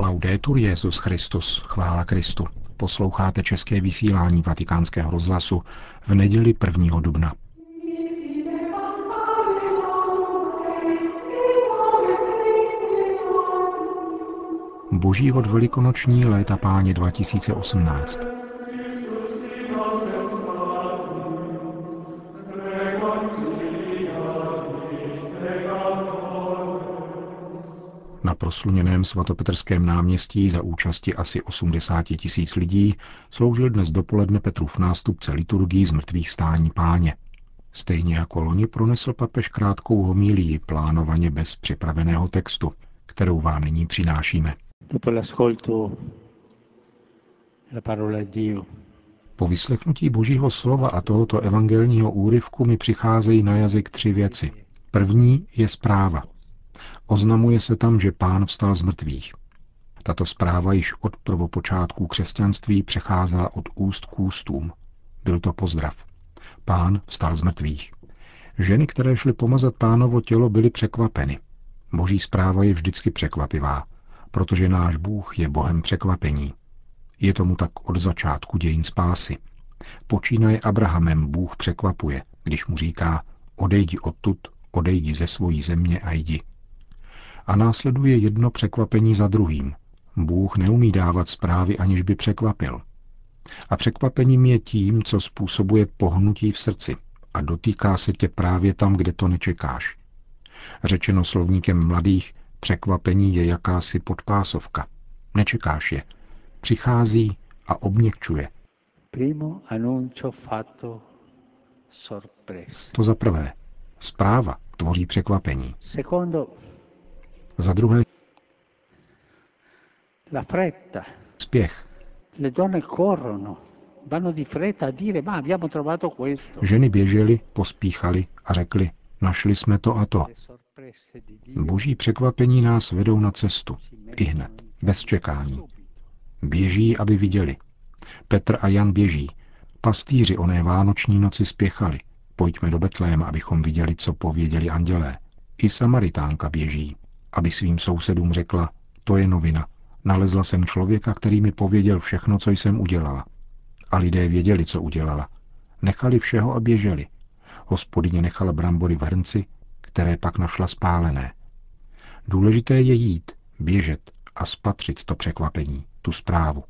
Laudetur Jezus Christus, chvála Kristu. Posloucháte české vysílání Vatikánského rozhlasu v neděli 1. dubna. Boží hod velikonoční léta páně 2018. Na prosluněném svatopetrském náměstí za účasti asi 80 tisíc lidí sloužil dnes dopoledne Petrův nástupce liturgii z mrtvých stání páně. Stejně jako loni pronesl papež krátkou homílii plánovaně bez připraveného textu, kterou vám nyní přinášíme. Po vyslechnutí Božího slova a tohoto evangelního úryvku mi přicházejí na jazyk tři věci. První je zpráva – Oznamuje se tam, že pán vstal z mrtvých. Tato zpráva již od prvopočátků křesťanství přecházela od úst k ústům. Byl to pozdrav. Pán vstal z mrtvých. Ženy, které šly pomazat pánovo tělo, byly překvapeny. Boží zpráva je vždycky překvapivá, protože náš Bůh je Bohem překvapení. Je tomu tak od začátku dějin spásy. Počínaje Abrahamem Bůh překvapuje, když mu říká, odejdi odtud, odejdi ze svojí země a jdi. A následuje jedno překvapení za druhým. Bůh neumí dávat zprávy, aniž by překvapil. A překvapením je tím, co způsobuje pohnutí v srdci a dotýká se tě právě tam, kde to nečekáš. Řečeno slovníkem mladých, překvapení je jakási podpásovka. Nečekáš je. Přichází a obměkčuje. To za prvé. Zpráva tvoří překvapení. Za druhé la fretta. Spěch. Le donne corrono, vanno di fretta a dire ma abbiamo trovato questo. Ženy běžely, pospíchali a řekli, našli jsme to a to. Boží překvapení nás vedou na cestu, i hned, bez čekání. Běží, aby viděli. Petr a Jan běží. Pastýři oné vánoční noci spěchali. Pojďme do Betléma, abychom viděli, co pověděli andělé. I Samaritánka běží aby svým sousedům řekla, to je novina. Nalezla jsem člověka, který mi pověděl všechno, co jsem udělala. A lidé věděli, co udělala. Nechali všeho a běželi. Hospodyně nechala brambory v hrnci, které pak našla spálené. Důležité je jít, běžet a spatřit to překvapení, tu zprávu.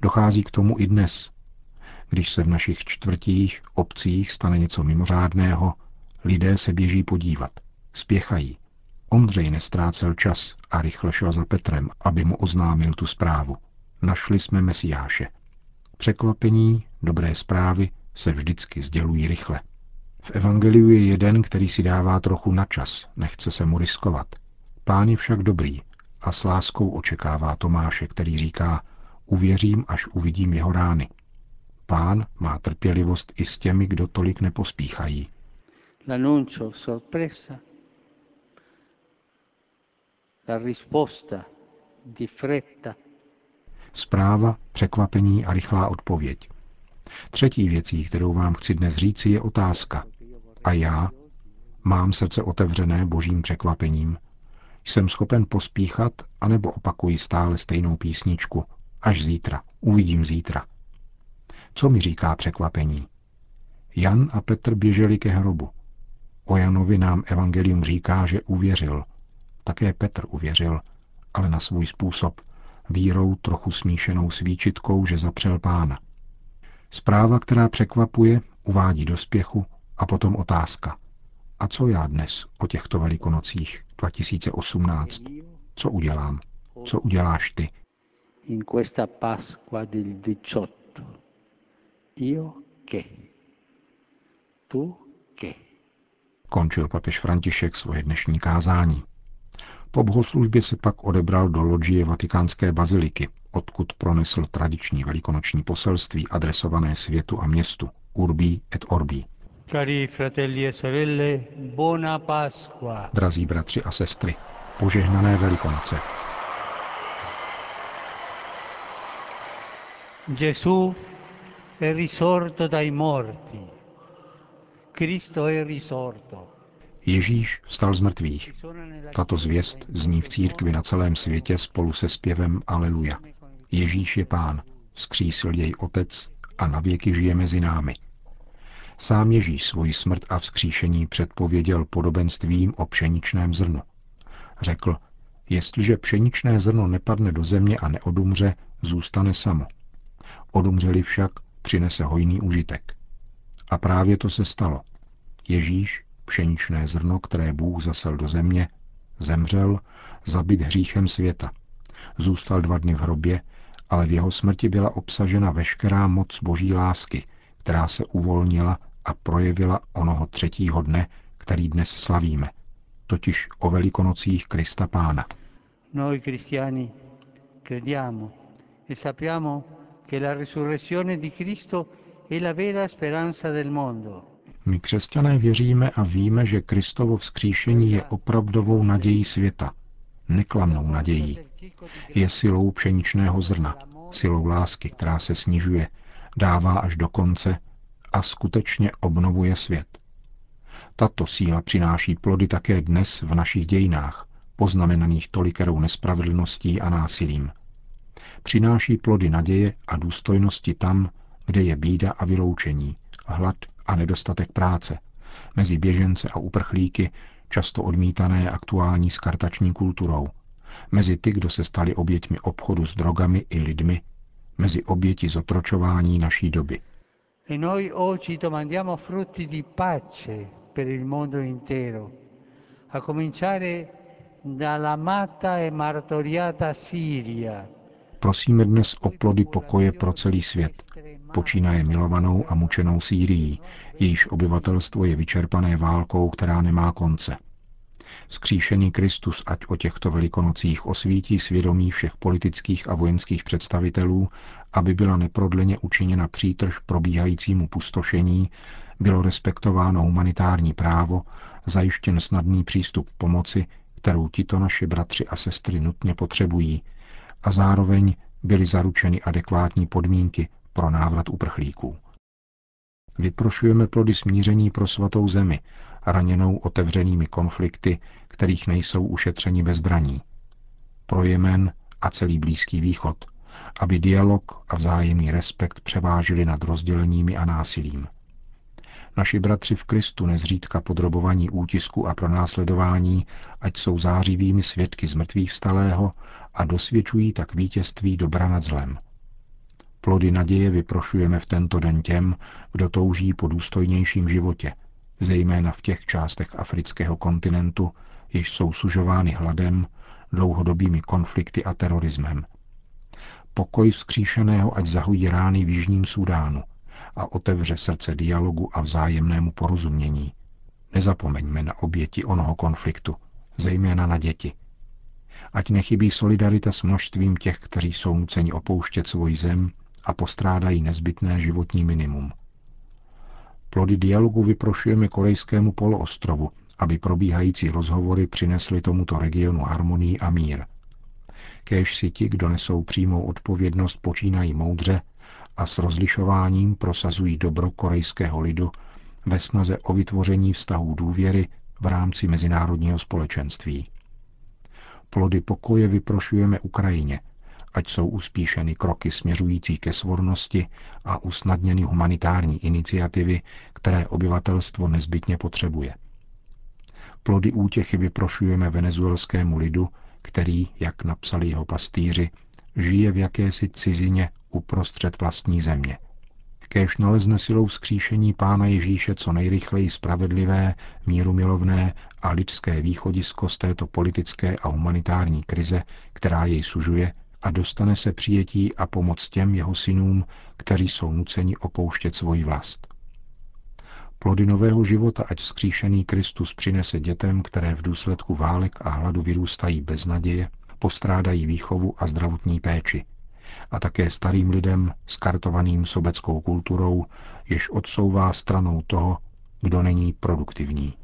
Dochází k tomu i dnes. Když se v našich čtvrtích, obcích stane něco mimořádného, lidé se běží podívat, spěchají, Ondřej nestrácel čas a rychle šel za Petrem, aby mu oznámil tu zprávu. Našli jsme Mesiáše. Překvapení, dobré zprávy se vždycky sdělují rychle. V Evangeliu je jeden, který si dává trochu na čas, nechce se mu riskovat. Pán je však dobrý a s láskou očekává Tomáše, který říká, uvěřím, až uvidím jeho rány. Pán má trpělivost i s těmi, kdo tolik nepospíchají la risposta di fretta. Zpráva, překvapení a rychlá odpověď. Třetí věcí, kterou vám chci dnes říci, je otázka. A já? Mám srdce otevřené božím překvapením? Jsem schopen pospíchat, anebo opakuji stále stejnou písničku? Až zítra. Uvidím zítra. Co mi říká překvapení? Jan a Petr běželi ke hrobu. O Janovi nám evangelium říká, že uvěřil – také Petr uvěřil, ale na svůj způsob, vírou trochu smíšenou s výčitkou, že zapřel pána. Zpráva, která překvapuje, uvádí do spěchu a potom otázka. A co já dnes o těchto velikonocích 2018? Co udělám? Co uděláš ty? In questa Pasqua del 18. Io che? Tu che? Končil papež František svoje dnešní kázání. Po bohoslužbě se pak odebral do loďie vatikánské baziliky, odkud pronesl tradiční velikonoční poselství adresované světu a městu Urbi et Orbi. Cari fratelli e sorelle, buona Pasqua. Drazí bratři a sestry, požehnané velikonoce. Gesù è risorto dai morti. Cristo è risorto. Ježíš vstal z mrtvých. Tato zvěst zní v církvi na celém světě spolu se zpěvem Aleluja. Ježíš je pán, skřísil jej otec a navěky žije mezi námi. Sám Ježíš svoji smrt a vzkříšení předpověděl podobenstvím o pšeničném zrnu. Řekl, jestliže pšeničné zrno nepadne do země a neodumře, zůstane samo. Odumřeli však, přinese hojný užitek. A právě to se stalo. Ježíš, pšeničné zrno, které Bůh zasel do země, zemřel, zabit hříchem světa. Zůstal dva dny v hrobě, ale v jeho smrti byla obsažena veškerá moc boží lásky, která se uvolnila a projevila onoho třetího dne, který dnes slavíme, totiž o velikonocích Krista Pána. Noi cristiani crediamo e sappiamo che la risurrezione di Cristo è la vera speranza del mondo. My křesťané věříme a víme, že Kristovo vzkříšení je opravdovou nadějí světa, neklamnou nadějí. Je silou pšeničného zrna, silou lásky, která se snižuje, dává až do konce a skutečně obnovuje svět. Tato síla přináší plody také dnes v našich dějinách, poznamenaných tolikerou nespravedlností a násilím. Přináší plody naděje a důstojnosti tam, kde je bída a vyloučení, hlad a nedostatek práce, mezi běžence a uprchlíky, často odmítané aktuální skartační kulturou, mezi ty, kdo se stali oběťmi obchodu s drogami i lidmi, mezi oběti zotročování naší doby. E noi oggi domandiamo frutti di pace per il mondo intero, a cominciare dall'amata e martoriata Siria. Prosíme dnes o plody pokoje pro celý svět, počínaje milovanou a mučenou Sýrií, jejíž obyvatelstvo je vyčerpané válkou, která nemá konce. Skříšený Kristus ať o těchto velikonocích osvítí svědomí všech politických a vojenských představitelů, aby byla neprodleně učiněna přítrž probíhajícímu pustošení, bylo respektováno humanitární právo, zajištěn snadný přístup pomoci, kterou tito naši bratři a sestry nutně potřebují, a zároveň byly zaručeny adekvátní podmínky pro návrat uprchlíků. Vyprošujeme plody smíření pro svatou zemi, raněnou otevřenými konflikty, kterých nejsou ušetřeni bezbraní. Pro Jemen a celý Blízký východ, aby dialog a vzájemný respekt převážili nad rozděleními a násilím. Naši bratři v Kristu nezřídka podrobovaní útisku a pronásledování, ať jsou zářivými svědky z mrtvých vstalého a dosvědčují tak vítězství dobra nad zlem. Plody naděje vyprošujeme v tento den těm, kdo touží po důstojnějším životě, zejména v těch částech afrického kontinentu, jež jsou sužovány hladem, dlouhodobými konflikty a terorismem. Pokoj vzkříšeného ať zahojí rány v Jižním Sudánu a otevře srdce dialogu a vzájemnému porozumění. Nezapomeňme na oběti onoho konfliktu, zejména na děti. Ať nechybí solidarita s množstvím těch, kteří jsou nuceni opouštět svoji zem a postrádají nezbytné životní minimum. Plody dialogu vyprošujeme korejskému poloostrovu, aby probíhající rozhovory přinesly tomuto regionu harmonii a mír. Kéž si ti, kdo nesou přímou odpovědnost, počínají moudře a s rozlišováním prosazují dobro korejského lidu ve snaze o vytvoření vztahů důvěry v rámci mezinárodního společenství. Plody pokoje vyprošujeme Ukrajině, ať jsou uspíšeny kroky směřující ke svornosti a usnadněny humanitární iniciativy, které obyvatelstvo nezbytně potřebuje. Plody útěchy vyprošujeme venezuelskému lidu, který, jak napsali jeho pastýři, žije v jakési cizině uprostřed vlastní země. Kéž nalezne silou skříšení Pána Ježíše co nejrychleji spravedlivé, mírumilovné a lidské východisko z této politické a humanitární krize, která jej sužuje, a dostane se přijetí a pomoc těm jeho synům, kteří jsou nuceni opouštět svoji vlast. Plody nového života, ať vzkříšený Kristus přinese dětem, které v důsledku válek a hladu vyrůstají bez naděje, postrádají výchovu a zdravotní péči. A také starým lidem, skartovaným sobeckou kulturou, jež odsouvá stranou toho, kdo není produktivní.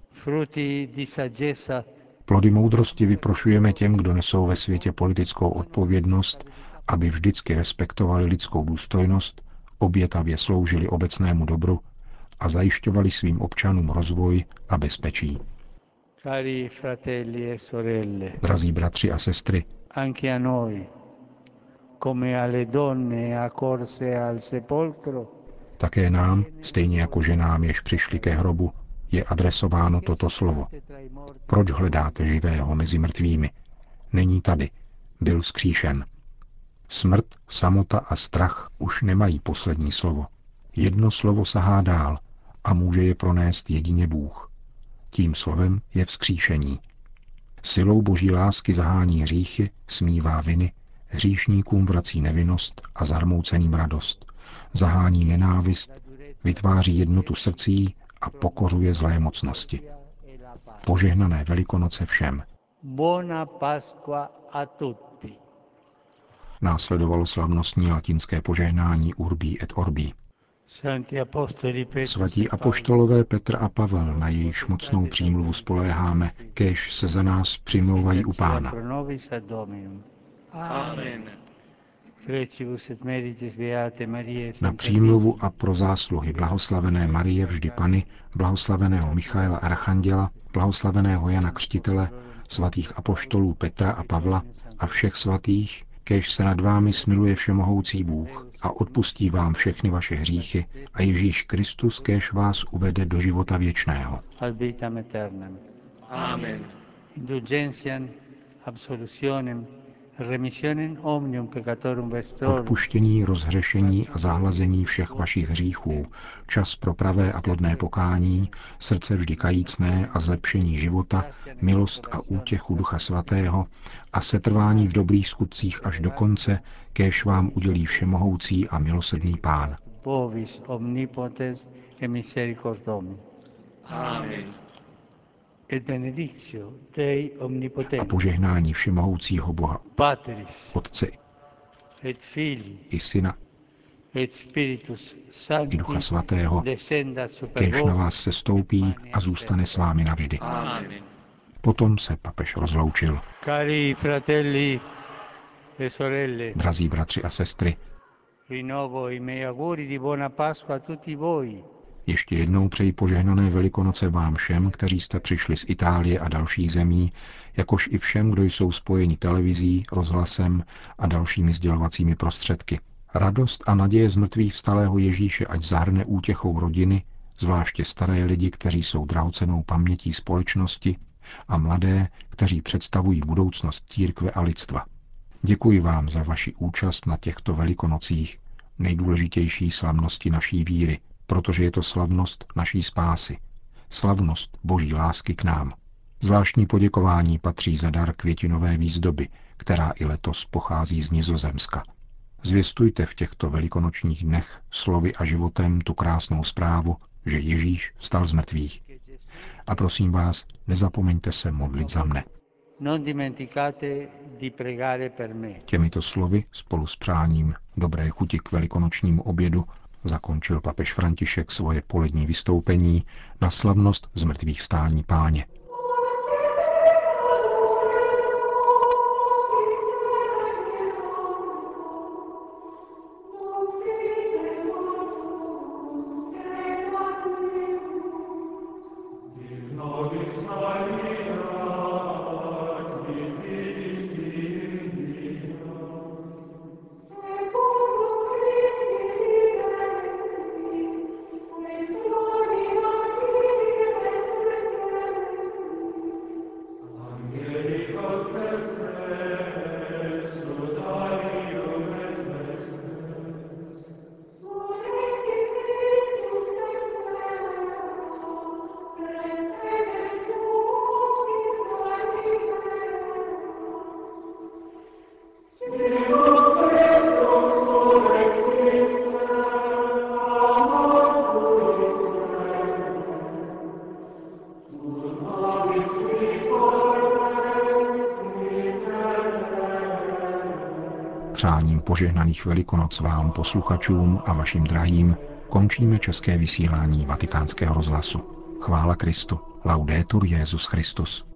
Plody moudrosti vyprošujeme těm, kdo nesou ve světě politickou odpovědnost, aby vždycky respektovali lidskou důstojnost, obětavě sloužili obecnému dobru a zajišťovali svým občanům rozvoj a bezpečí. E Drazí bratři a sestry, také nám, stejně jako ženám, jež přišli ke hrobu, je adresováno toto slovo. Proč hledáte živého mezi mrtvými? Není tady, byl skříšen. Smrt, samota a strach už nemají poslední slovo. Jedno slovo sahá dál a může je pronést jedině Bůh. Tím slovem je vzkříšení. Silou boží lásky zahání hříchy, smívá viny, hříšníkům vrací nevinnost a zarmouceným radost. Zahání nenávist, vytváří jednotu srdcí a pokořuje zlé mocnosti. Požehnané velikonoce všem. buona Pasqua a tutti. Následovalo slavnostní latinské požehnání Urbí et Orbí. Petro Svatí apoštolové Petr a Pavel, na jejichž mocnou přímluvu spoléháme, kéž se za nás přimlouvají u Pána. Amen. Na přímluvu a pro zásluhy blahoslavené Marie vždy Pany, blahoslaveného Michaela Archanděla, blahoslaveného Jana Křtitele, svatých apoštolů Petra a Pavla a všech svatých, kéž se nad vámi smiluje všemohoucí Bůh a odpustí vám všechny vaše hříchy a Ježíš Kristus kéž vás uvede do života věčného. Amen. Indulgentiam, absolutionem, Odpuštění, rozhřešení a zahlazení všech vašich hříchů, čas pro pravé a plodné pokání, srdce vždy kajícné a zlepšení života, milost a útěchu Ducha Svatého a setrvání v dobrých skutcích až do konce, kéž vám udělí všemohoucí a milosrdný Pán. Amen. Et benedictio Dei A požehnání všemohoucího Boha, Patris. Otce et Filii. I Syna, et Spiritus i Sancti, Ducha Svatého, kéž na vás se stoupí a zůstane s vámi navždy. Amen. Potom se papež rozloučil. Cari fratelli e sorelle, Drazí bratři a sestry, Ještě jednou přeji požehnané velikonoce vám všem, kteří jste přišli z Itálie a dalších zemí, jakož i všem, kdo jsou spojeni televizí, rozhlasem a dalšími sdělovacími prostředky. Radost a naděje z mrtvých vstalého Ježíše ať zahrne útěchou rodiny, zvláště staré lidi, kteří jsou drahocenou pamětí společnosti, a mladé, kteří představují budoucnost církve a lidstva. Děkuji vám za vaši účast na těchto velikonocích, nejdůležitější slavnosti naší víry, protože je to slavnost naší spásy, slavnost boží lásky k nám. Zvláštní poděkování patří za dar květinové výzdoby, která i letos pochází z Nizozemska. Zvěstujte v těchto velikonočních dnech slovy a životem tu krásnou zprávu, že Ježíš vstal z mrtvých. A prosím vás, nezapomeňte se modlit za mne. Těmito slovy spolu s přáním dobré chuti k velikonočnímu obědu zakončil papež František svoje polední vystoupení na slavnost zmrtvých stání páně. Požehnaných velikonoc vám, posluchačům a vašim drahým, končíme české vysílání vatikánského rozhlasu. Chvála Kristu. Laudetur Jezus Christus.